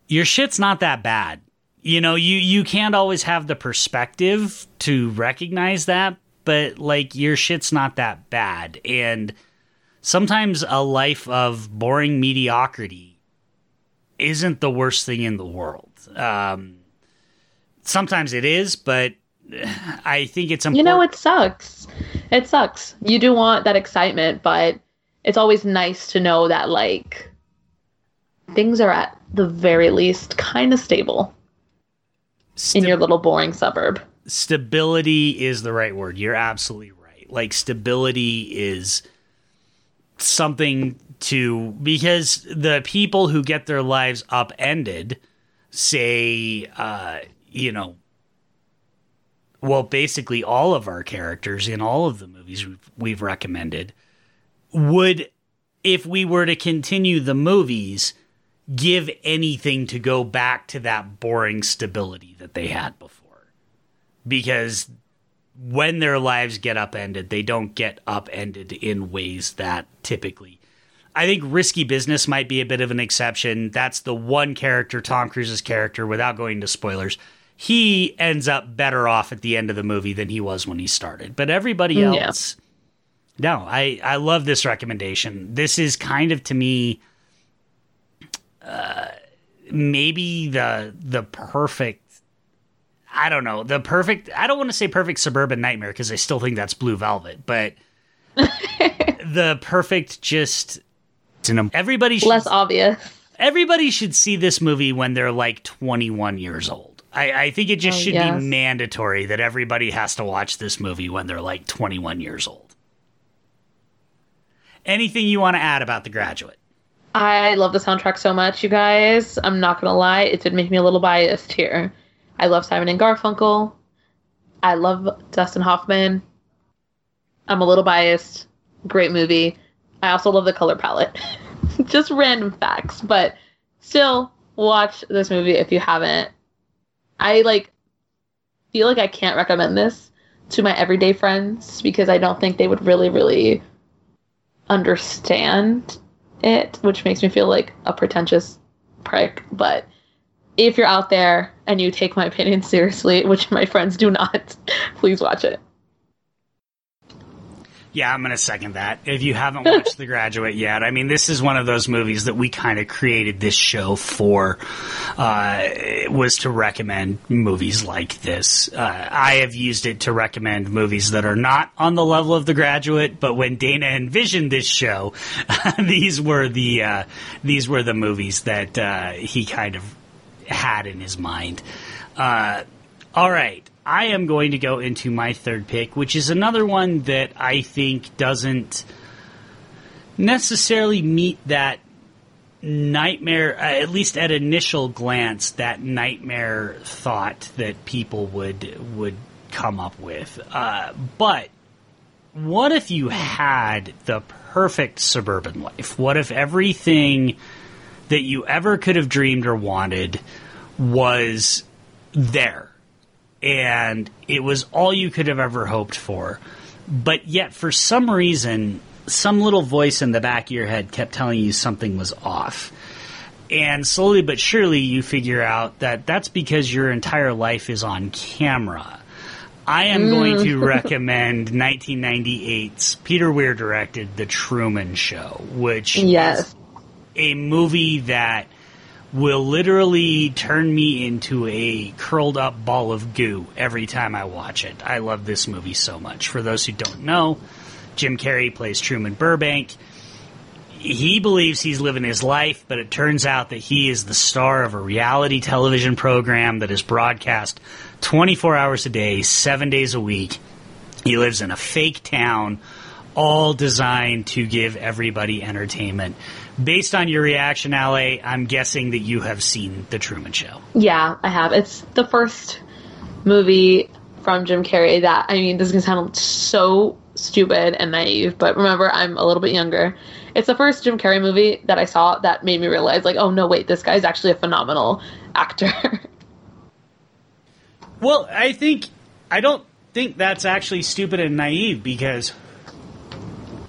your shit's not that bad. You know, you you can't always have the perspective to recognize that, but like your shit's not that bad. And sometimes a life of boring mediocrity isn't the worst thing in the world. Um, sometimes it is, but I think it's important. You know, it sucks. It sucks. You do want that excitement, but it's always nice to know that like things are at the very least kind of stable in your little boring suburb. Stability is the right word. You're absolutely right. Like stability is something to because the people who get their lives upended say uh you know well basically all of our characters in all of the movies we've, we've recommended would if we were to continue the movies give anything to go back to that boring stability that they had before. Because when their lives get upended they don't get upended in ways that typically I think risky business might be a bit of an exception. That's the one character, Tom Cruise's character, without going into spoilers. He ends up better off at the end of the movie than he was when he started. But everybody else, yeah. no, I, I love this recommendation. This is kind of to me, uh, maybe the the perfect. I don't know the perfect. I don't want to say perfect suburban nightmare because I still think that's Blue Velvet, but the perfect just Everybody should, less obvious. Everybody should see this movie when they're like 21 years old. I, I think it just oh, should yes. be mandatory that everybody has to watch this movie when they're like 21 years old. Anything you want to add about The Graduate? I love the soundtrack so much, you guys. I'm not gonna lie, it did make me a little biased here. I love Simon and Garfunkel. I love Dustin Hoffman. I'm a little biased. Great movie. I also love the color palette. Just random facts, but still watch this movie if you haven't. I like feel like I can't recommend this to my everyday friends because I don't think they would really really understand it, which makes me feel like a pretentious prick, but if you're out there and you take my opinion seriously, which my friends do not, please watch it. Yeah, I'm going to second that. If you haven't watched The Graduate yet, I mean, this is one of those movies that we kind of created this show for, uh, was to recommend movies like this. Uh, I have used it to recommend movies that are not on the level of The Graduate, but when Dana envisioned this show, these were the, uh, these were the movies that, uh, he kind of had in his mind. Uh, all right. I am going to go into my third pick, which is another one that I think doesn't necessarily meet that nightmare, uh, at least at initial glance, that nightmare thought that people would would come up with. Uh, but what if you had the perfect suburban life? What if everything that you ever could have dreamed or wanted was there? and it was all you could have ever hoped for. But yet, for some reason, some little voice in the back of your head kept telling you something was off. And slowly but surely, you figure out that that's because your entire life is on camera. I am mm. going to recommend 1998's Peter Weir directed The Truman Show, which yes. A movie that will literally turn me into a curled up ball of goo every time I watch it. I love this movie so much. For those who don't know, Jim Carrey plays Truman Burbank. He believes he's living his life, but it turns out that he is the star of a reality television program that is broadcast 24 hours a day, seven days a week. He lives in a fake town, all designed to give everybody entertainment based on your reaction, Ale, I'm guessing that you have seen The Truman Show. Yeah, I have. It's the first movie from Jim Carrey that, I mean, this is going to sound so stupid and naive, but remember, I'm a little bit younger. It's the first Jim Carrey movie that I saw that made me realize, like, oh no, wait, this guy's actually a phenomenal actor. well, I think, I don't think that's actually stupid and naive because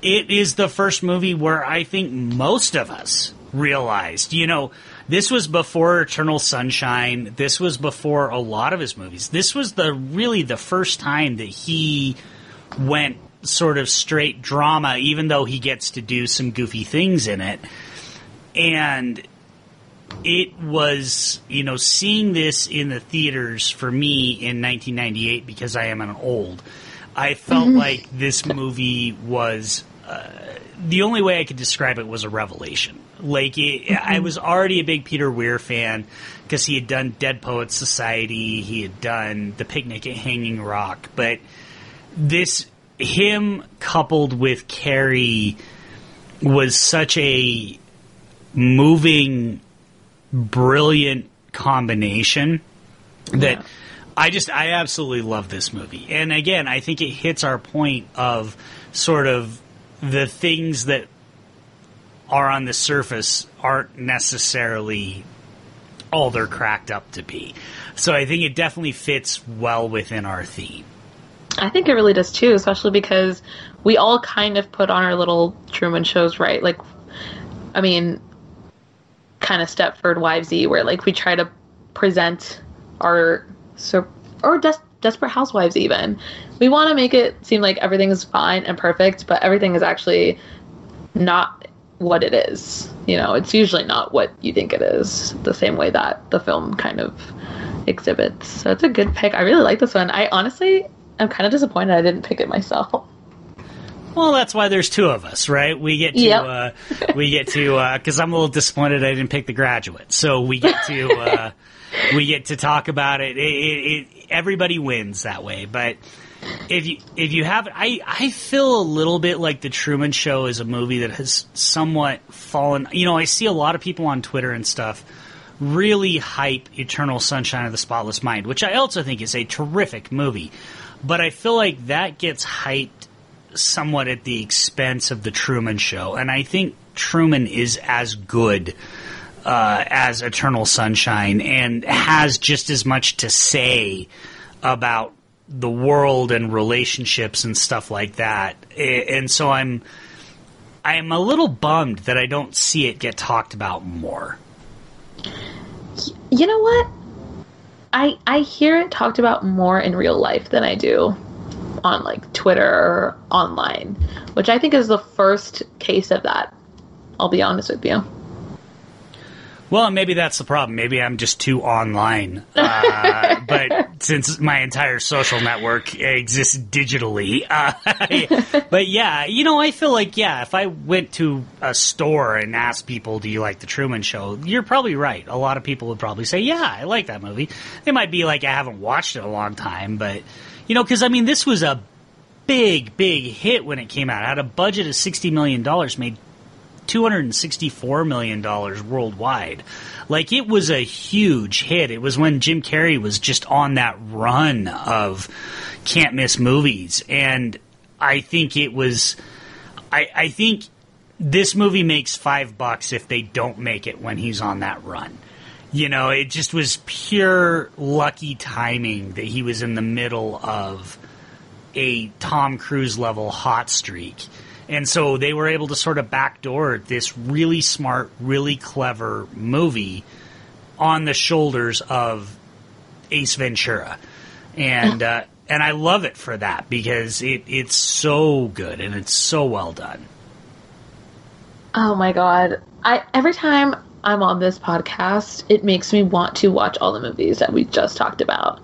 it is the first movie where I think most of us realized, you know, this was before Eternal Sunshine. This was before a lot of his movies. This was the really the first time that he went sort of straight drama, even though he gets to do some goofy things in it. And it was, you know, seeing this in the theaters for me in 1998 because I am an old. I felt mm-hmm. like this movie was the only way I could describe it was a revelation. Like it, I mm-hmm. was already a big Peter Weir fan because he had done Dead Poets Society, he had done The Picnic at Hanging Rock, but this him coupled with Carrey was such a moving, brilliant combination that Yeah. I just I absolutely love this movie. And again, I think it hits our point of sort of the things that are on the surface aren't necessarily all they're cracked up to be. So I think it definitely fits well within our theme. I think it really does too, especially because we all kind of put on our little Truman shows, right? Like, I mean, kind of Stepford Wivesy, where like we try to present our so or Des- Desperate Housewives even. We want to make it seem like everything is fine and perfect, but everything is actually not what it is. You know, it's usually not what you think it is. The same way that the film kind of exhibits. So it's a good pick. I really like this one. I honestly am kind of disappointed I didn't pick it myself. Well, that's why there's two of us, right? We get to Yep. uh, we get to because I'm a little disappointed I didn't pick The Graduate, so we get to uh, we get to talk about it. It, it, it. Everybody wins that way, but if you if you have I I feel a little bit like the Truman Show is a movie that has somewhat fallen. You know, I see a lot of people on Twitter and stuff really hype Eternal Sunshine of the Spotless Mind, which I also think is a terrific movie. But I feel like that gets hyped somewhat at the expense of the Truman Show, and I think Truman is as good uh, as Eternal Sunshine and has just as much to say about the world and relationships and stuff like that. And so I'm I'm a little bummed that I don't see it get talked about more. You know what? I I hear it talked about more in real life than I do on like Twitter or online, which I think is the first case of that. I'll be honest with you. Well, maybe that's the problem. Maybe I'm just too online. Uh, but since my entire social network exists digitally, uh, but yeah, you know, I feel like yeah, if I went to a store and asked people, "Do you like the Truman Show?" You're probably right. A lot of people would probably say, "Yeah, I like that movie." They might be like, "I haven't watched it in a long time," but you know, because I mean, this was a big, big hit when it came out. It had a budget of sixty million dollars, made $264 million worldwide. Like, it was a huge hit. It was when Jim Carrey was just on that run of can't miss movies. And I think it was, I, I think this movie makes five bucks if they don't make it when he's on that run. You know, it just was pure lucky timing that he was in the middle of a Tom Cruise level hot streak. And so they were able to sort of backdoor this really smart, really clever movie on the shoulders of Ace Ventura. And uh, and I love it for that because it, it's so good and it's so well done. Oh my god. I every time I'm on this podcast, it makes me want to watch all the movies that we just talked about.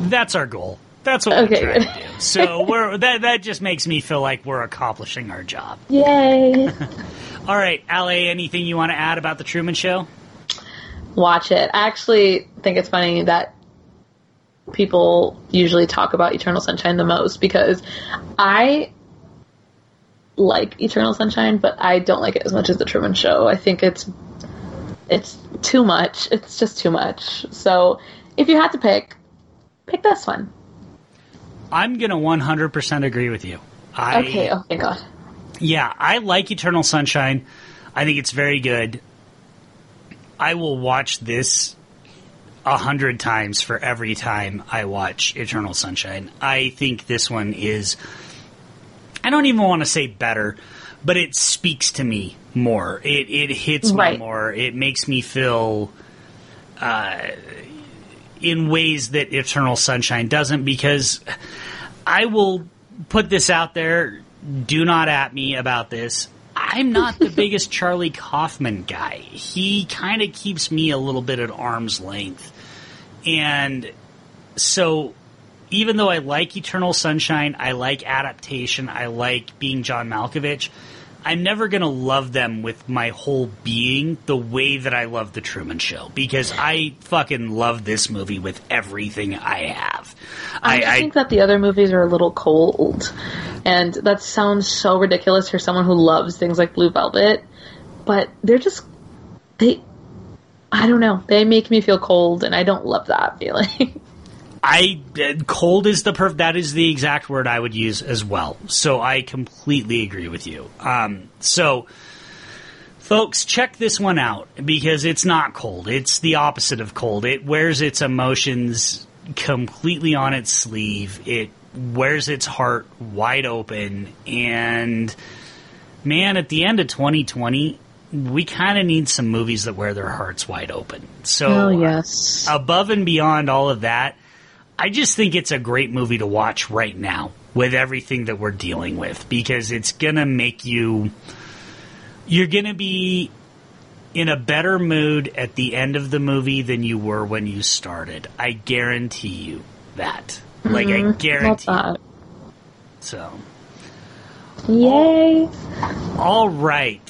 That's our goal. That's what Okay, we're trying to do. So we're that that just makes me feel like we're accomplishing our job. Yay. All right, Ale, anything you want to add about the Truman Show? watch it. I actually think it's funny that people usually talk about Eternal Sunshine the most because I like Eternal Sunshine, but I don't like it as much as the Truman Show. I think it's it's too much. It's just too much. So if you had to pick, pick this one. I'm gonna 100% agree with you. I, Okay. Oh thank God. Yeah, I like Eternal Sunshine. I think it's very good. I will watch this a hundred times for every time I watch Eternal Sunshine. I think this one is. I don't even want to say better, but it speaks to me more. It it hits me more. It makes me feel. Uh, in ways that Eternal Sunshine doesn't, because I will put this out there. Do not at me about this. I'm not the biggest Charlie Kaufman guy. He kind of keeps me a little bit at arm's length. And so, even though I like Eternal Sunshine, I like adaptation, I like being John Malkovich, I'm never going to love them with my whole being the way that I love The Truman Show because I fucking love this movie with everything I have. I, I think that the other movies are a little cold, and that sounds so ridiculous for someone who loves things like Blue Velvet, but they're just they. I don't know. They make me feel cold, and I don't love that feeling. I cold is the perf. That is the exact word I would use as well. So I completely agree with you. Um, so, folks, check this one out because it's not cold. It's the opposite of cold. It wears its emotions completely on its sleeve. It wears its heart wide open. And man, at the end of 2020, we kind of need some movies that wear their hearts wide open. So, oh, yes. Uh, above and beyond all of that I just think it's a great movie to watch right now with everything that we're dealing with because it's going to make you you're going to be in a better mood at the end of the movie than you were when you started. I guarantee you that. Mm-hmm. Like I mm-hmm. guarantee. So. Yay! all, all right.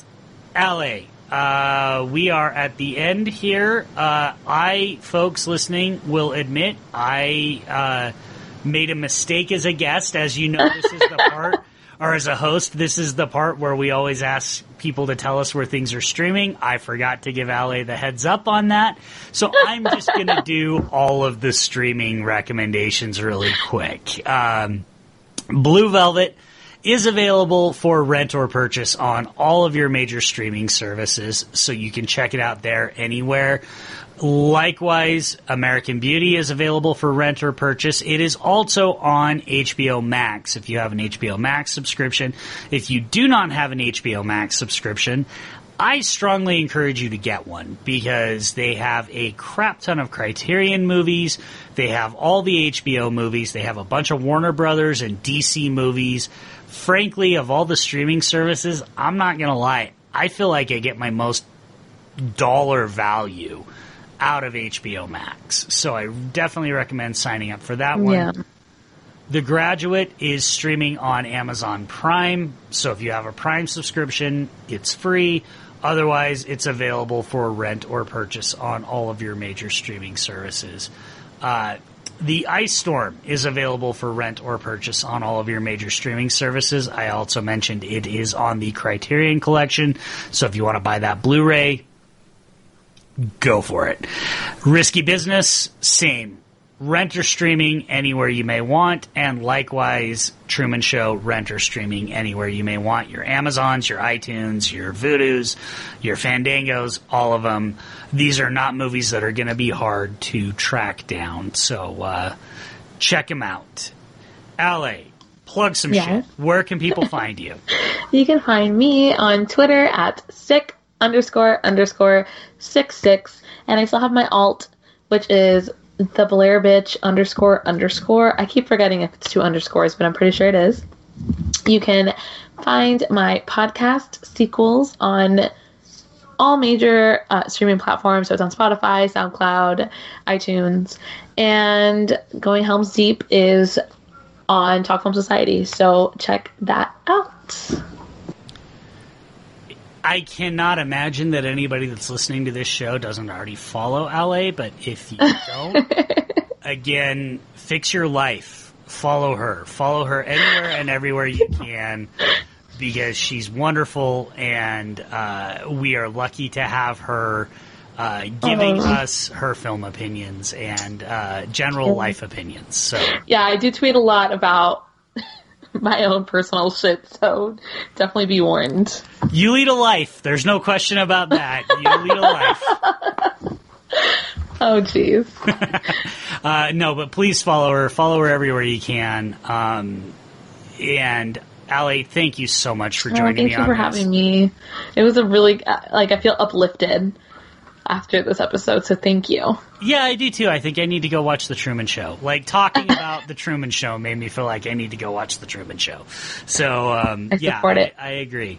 LA, uh, we are at the end here. Uh, I, folks listening, will admit I uh, made a mistake as a guest. As you know, this is the part, or as a host, this is the part where we always ask people to tell us where things are streaming. I forgot to give Ale the heads up on that. So I'm just going to do all of the streaming recommendations really quick. Um, Blue Velvet is available for rent or purchase on all of your major streaming services, so you can check it out there anywhere. Likewise, American Beauty is available for rent or purchase. It is also on HBO Max if you have an HBO Max subscription. If you do not have an HBO Max subscription, I strongly encourage you to get one because they have a crap ton of Criterion movies. They have all the HBO movies. They have a bunch of Warner Brothers and DC movies frankly, of all the streaming services, I'm not going to lie. I feel like I get my most dollar value out of HBO Max. So I definitely recommend signing up for that one. Yeah. The Graduate is streaming on Amazon Prime. So if you have a Prime subscription, it's free. Otherwise, it's available for rent or purchase on all of your major streaming services. Uh, the Ice Storm is available for rent or purchase on all of your major streaming services. I also mentioned it is on the Criterion Collection, so if you want to buy that Blu ray, go for it. Risky Business, same rent or streaming anywhere you may want, and likewise, Truman Show rent or streaming anywhere you may want. Your Amazons, your iTunes, your Vudus, your Fandangos, all of them. These are not movies that are going to be hard to track down, so uh, check them out. LA, plug some yes. shit. Where can people find you? you can find me on Twitter at sick underscore underscore six six, and I still have my alt, which is the Blair bitch underscore underscore. I keep forgetting if it's two underscores, but I'm pretty sure it is. You can find my podcast Seequels on all major uh, streaming platforms. So it's on Spotify, SoundCloud, iTunes, and Going Helms Deep is on Talk Film Society. So check that out. I cannot imagine that anybody that's listening to this show doesn't already follow LA, but if you don't, again, fix your life. Follow her. Follow her anywhere and everywhere you can because she's wonderful and uh, we are lucky to have her uh, giving uh-huh. us her film opinions and uh, general life opinions. So yeah, I do tweet a lot about my own personal shit, so definitely be warned. You lead a life. There's no question about that. You lead a life. oh, jeez. uh, no, but please follow her. Follow her everywhere you can. Um, and Ali, thank you so much for oh, joining oh, me. Thank you for this. having me. It was a really like I feel uplifted after this episode, so thank you. Yeah, I do too. I think I need to go watch The Truman Show. Like, talking about The Truman Show made me feel like I need to go watch The Truman Show. So, um, I yeah, I, I agree.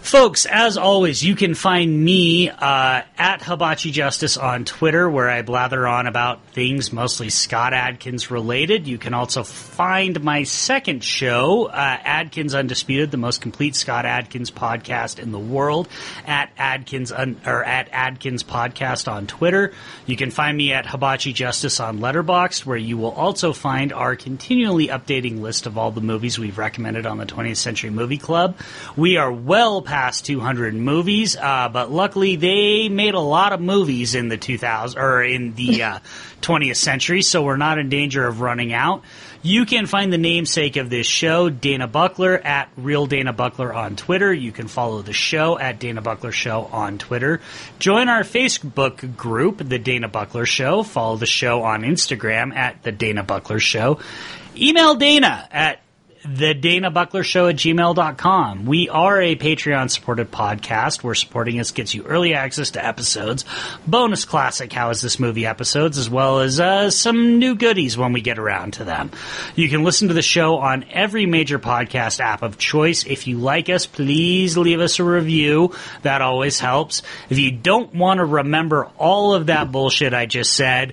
Folks, as always, you can find me uh, at Hibachi Justice on Twitter, where I blather on about things mostly Scott Adkins related. You can also find my second show, uh, Adkins Undisputed, the most complete Scott Adkins podcast in the world, at Adkins Un- or at Adkins Podcast on Twitter. You can find me at Hibachi Justice on Letterboxd, where you will also find our continually updating list of all the movies we've recommended on the 20th Century Movie Club. We are well past 200 movies, uh, but luckily they made a lot of movies in the 2000 or in the uh, 20th century, so we're not in danger of running out. You can find the namesake of this show, Dana Buckler, at Real Dana Buckler on Twitter. You can follow the show at Dana Buckler Show on Twitter. Join our Facebook group, The Dana Buckler Show. Follow the show on Instagram at The Dana Buckler Show. Email Dana at the Dana Buckler Show at gmail.com. We are a Patreon supported podcast where supporting us gets you early access to episodes, bonus classic How Is This Movie episodes, as well as uh, some new goodies when we get around to them. You can listen to the show on every major podcast app of choice. If you like us, please leave us a review. That always helps. If you don't want to remember all of that bullshit I just said,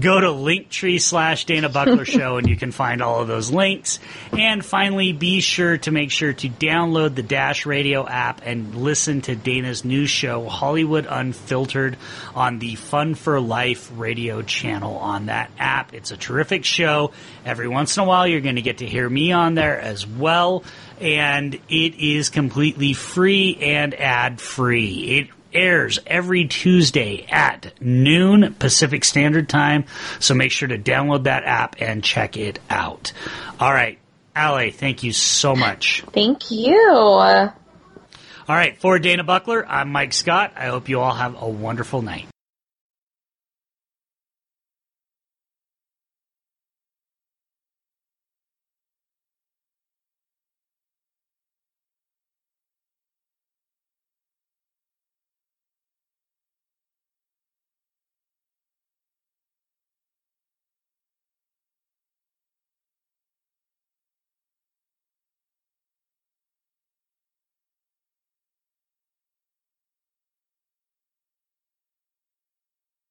go to linktree slash Dana Buckler Show and you can find all of those links. And finally, be sure to make sure to download the Dash Radio app and listen to Dana's new show, Hollywood Unfiltered, on the Fun for Life radio channel on that app. It's a terrific show. Every once in a while, you're going to get to hear me on there as well. And it is completely free and ad free. It airs every Tuesday at noon Pacific Standard Time. So make sure to download that app and check it out. All right. Ale, thank you so much. Thank you. All right. For Dana Buckler, I'm Mike Scott. I hope you all have a wonderful night.